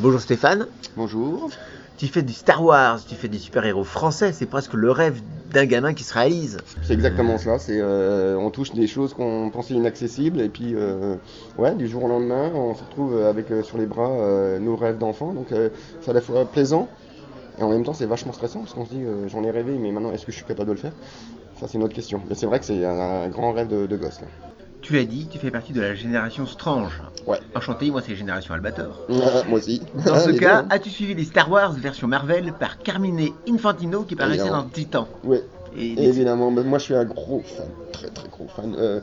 Bonjour Stéphane. Bonjour. Tu fais du Star Wars, tu fais des super-héros français, c'est presque le rêve d'un gamin qui se réalise. C'est exactement ça. C'est, euh, on touche des choses qu'on pensait inaccessibles et puis, euh, ouais, du jour au lendemain, on se retrouve avec euh, sur les bras nos rêves d'enfant. Donc, c'est à la fois plaisant et en même temps, c'est vachement stressant parce qu'on se dit, j'en ai rêvé, mais maintenant, est-ce que je suis capable de le faire? Ça, c'est une autre question. Mais c'est vrai que c'est un, un grand rêve de, de gosse. Là. Tu l'as dit, tu fais partie de la génération Strange. Ouais. Enchanté, moi c'est génération Albator. Moi aussi. Dans ce Les cas, as-tu suivi les Star Wars version Marvel par Carmine Infantino qui paraissait dans Titan? Ouais. Et Évidemment, mais moi je suis un gros fan, très très gros fan. Euh,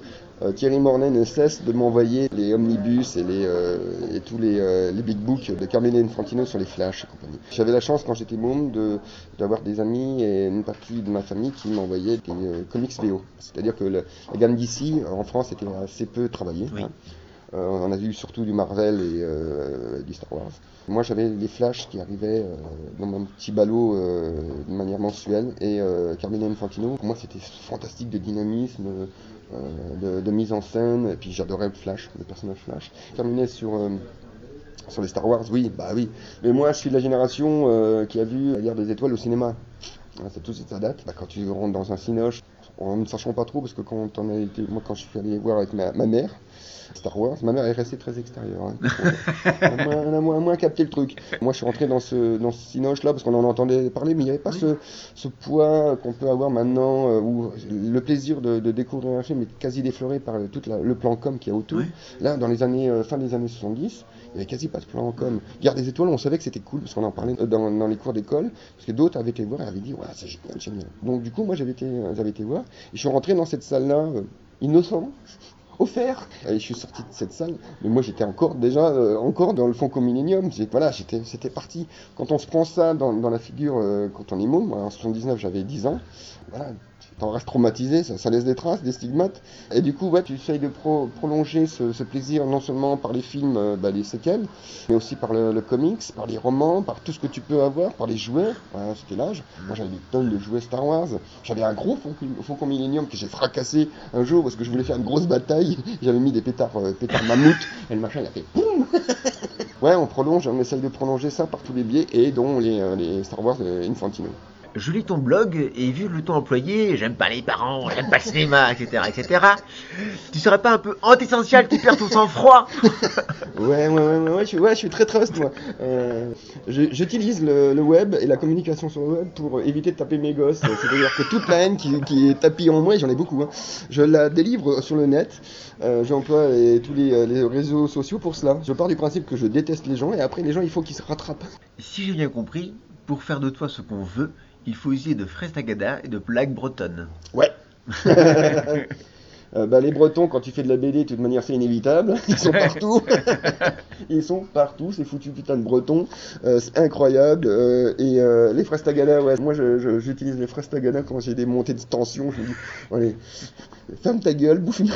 Thierry Mornay ne cesse de m'envoyer les omnibus et, les, euh, et tous les, euh, les big books de Carmine Infantino sur les Flash et compagnie. J'avais la chance quand j'étais môme de- d'avoir des amis et une partie de ma famille qui m'envoyaient des euh, comics VO. C'est-à-dire que le- la gamme d'ici en France était assez peu travaillée. Oui. hein. Euh, on a vu surtout du Marvel et euh, du Star Wars. Moi, j'avais les flashs qui arrivaient euh, dans mon petit ballot euh, de manière mensuelle. Et euh, Carmine Infantino, pour moi, c'était fantastique de dynamisme, euh, de, de mise en scène. Et puis, j'adorais Flash, le personnage Flash. Terminé sur. euh, sur les Star Wars, oui, bah oui. Mais moi, je suis de la génération euh, qui a vu La guerre des étoiles au cinéma. Ah, C'est tout de suite ça date. Bah, quand tu rentres dans un cinoche, en ne sachant pas trop, parce que quand on a été, moi, quand je suis allé voir avec ma, ma mère, Star Wars, ma mère est restée très extérieure. hein. elle, a moins, elle a moins- moins capté le truc. Moi, je suis rentré dans ce, dans ce cinoche là parce qu'on en entendait parler, mais il n'y avait pas Oui. ce, ce poids qu'on peut avoir maintenant, euh, où le plaisir de, de découvrir un film est quasi défloré par tout le plan com qu'il y a autour. Oui. Là, dans les années, euh, fin des années 70, il n'y avait quasi pas de plan com. Guerre des étoiles, on savait que c'était cool parce qu'on en parlait dans, dans les cours d'école, parce que d'autres avaient été voir et avaient dit, ouais, c'est génial, génial. Donc, du coup, moi, j'avais été, j'avais été voir, et je suis rentré dans cette salle-là, euh, innocent, offert. Et je suis sorti de cette salle, mais moi, j'étais encore, déjà, euh, encore dans le Fonco Millennium. J'ai- Voilà, c'était parti. Quand on se prend ça dans, la figure, euh, quand on est môme, moi, en 79, j'avais 10 ans, t'en restes traumatisé, ça, laisse des traces, des stigmates. Et du coup, ouais, tu essayes de pro- prolonger ce, plaisir non seulement par les films, euh, bah, les séquelles, mais aussi par le, comics, par les romans, par tout ce que tu peux avoir, par les jouets. C'était l'âge. Moi, j'avais des tonnes de jouets Star Wars. J'avais un gros Faucon Millennium que j'ai fracassé un jour parce que je voulais faire une grosse bataille. J'avais mis des pétards, euh, pétards mammouth et le machin, il a fait boum Ouais, on prolonge, on essaye de prolonger ça par tous les biais et dont les, euh, les Star Wars de Infantino. Je lis ton blog et vu le ton employé, j'aime pas les parents, j'aime pas le cinéma, etc., etc. Tu serais pas un peu antisocial qui perd tout son froid Ouais, ouais, ouais, ouais, ouais, je suis, ouais, je suis très trust, moi. Euh, J'utilise le, le web et la communication sur le web pour éviter de taper mes gosses. C'est-à-dire que toute la haine qui, qui est tapie en moi, et j'en ai beaucoup, hein, je la délivre sur le net. Euh, J'emploie tous les, euh, les réseaux sociaux pour cela. Je pars du principe que je déteste les gens et après, les gens, il faut qu'ils se rattrapent. Si j'ai bien compris, pour faire de toi ce qu'on veut, il faut user de fraises tagada et de plaques bretonnes. Ouais. Euh, bah, les Bretons, quand tu fais de la BD, de toute manière, c'est inévitable. Ils sont partout. Ils sont partout, ces foutus putain de Bretons. Euh, c'est incroyable. Euh, et euh, les fraises Tagada, ouais. Moi, j'utilise les fraises Tagada quand j'ai des montées de tension. Je me dis, allez, ferme ta gueule, bouffe une.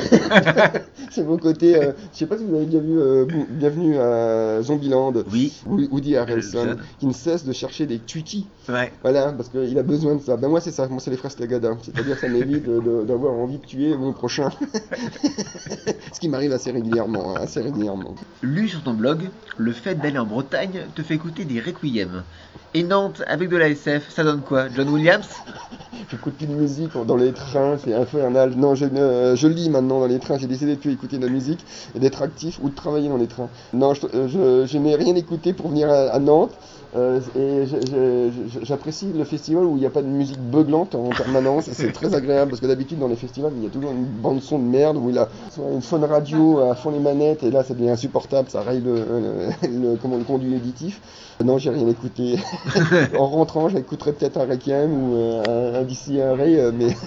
c'est mon côté. euh, je sais pas si vous avez déjà vu euh, Bienvenue à Zombieland. Oui, Wo- Woody Harrelson, qui ne cesse de chercher des tweeties ouais. voilà, parce qu'il a besoin de ça. Ben moi c'est ça, moi c'est les fraises Tagada. C'est-à-dire ça m'évite d'avoir envie de tuer mon prochain. Ce qui m'arrive assez régulièrement, hein, assez régulièrement. Lu sur ton blog, le fait d'aller en Bretagne te fait écouter des requiem. Et Nantes avec de la SF, ça donne quoi? John Williams? J'écoute plus de musique dans les trains, c'est infernal. Non, je, ne- je lis maintenant dans les trains, j'ai décidé de plus écouter de la musique et d'être actif ou de travailler dans les trains. Non, je, je- je n'ai rien écouté pour venir à, à Nantes. euh, et j'apprécie le festival où il n'y a pas de musique beuglante en permanence. et C'est très agréable parce que d'habitude dans les festivals il y a toujours une bande son de merde où il a soit une phone radio à fond les manettes et là ça devient insupportable, ça raye le, le, le- comment, le conduit éditif. Non, j'ai rien écouté. en rentrant, j'écouterai peut-être un Requiem ou euh, un, un DC un Ray, euh, mais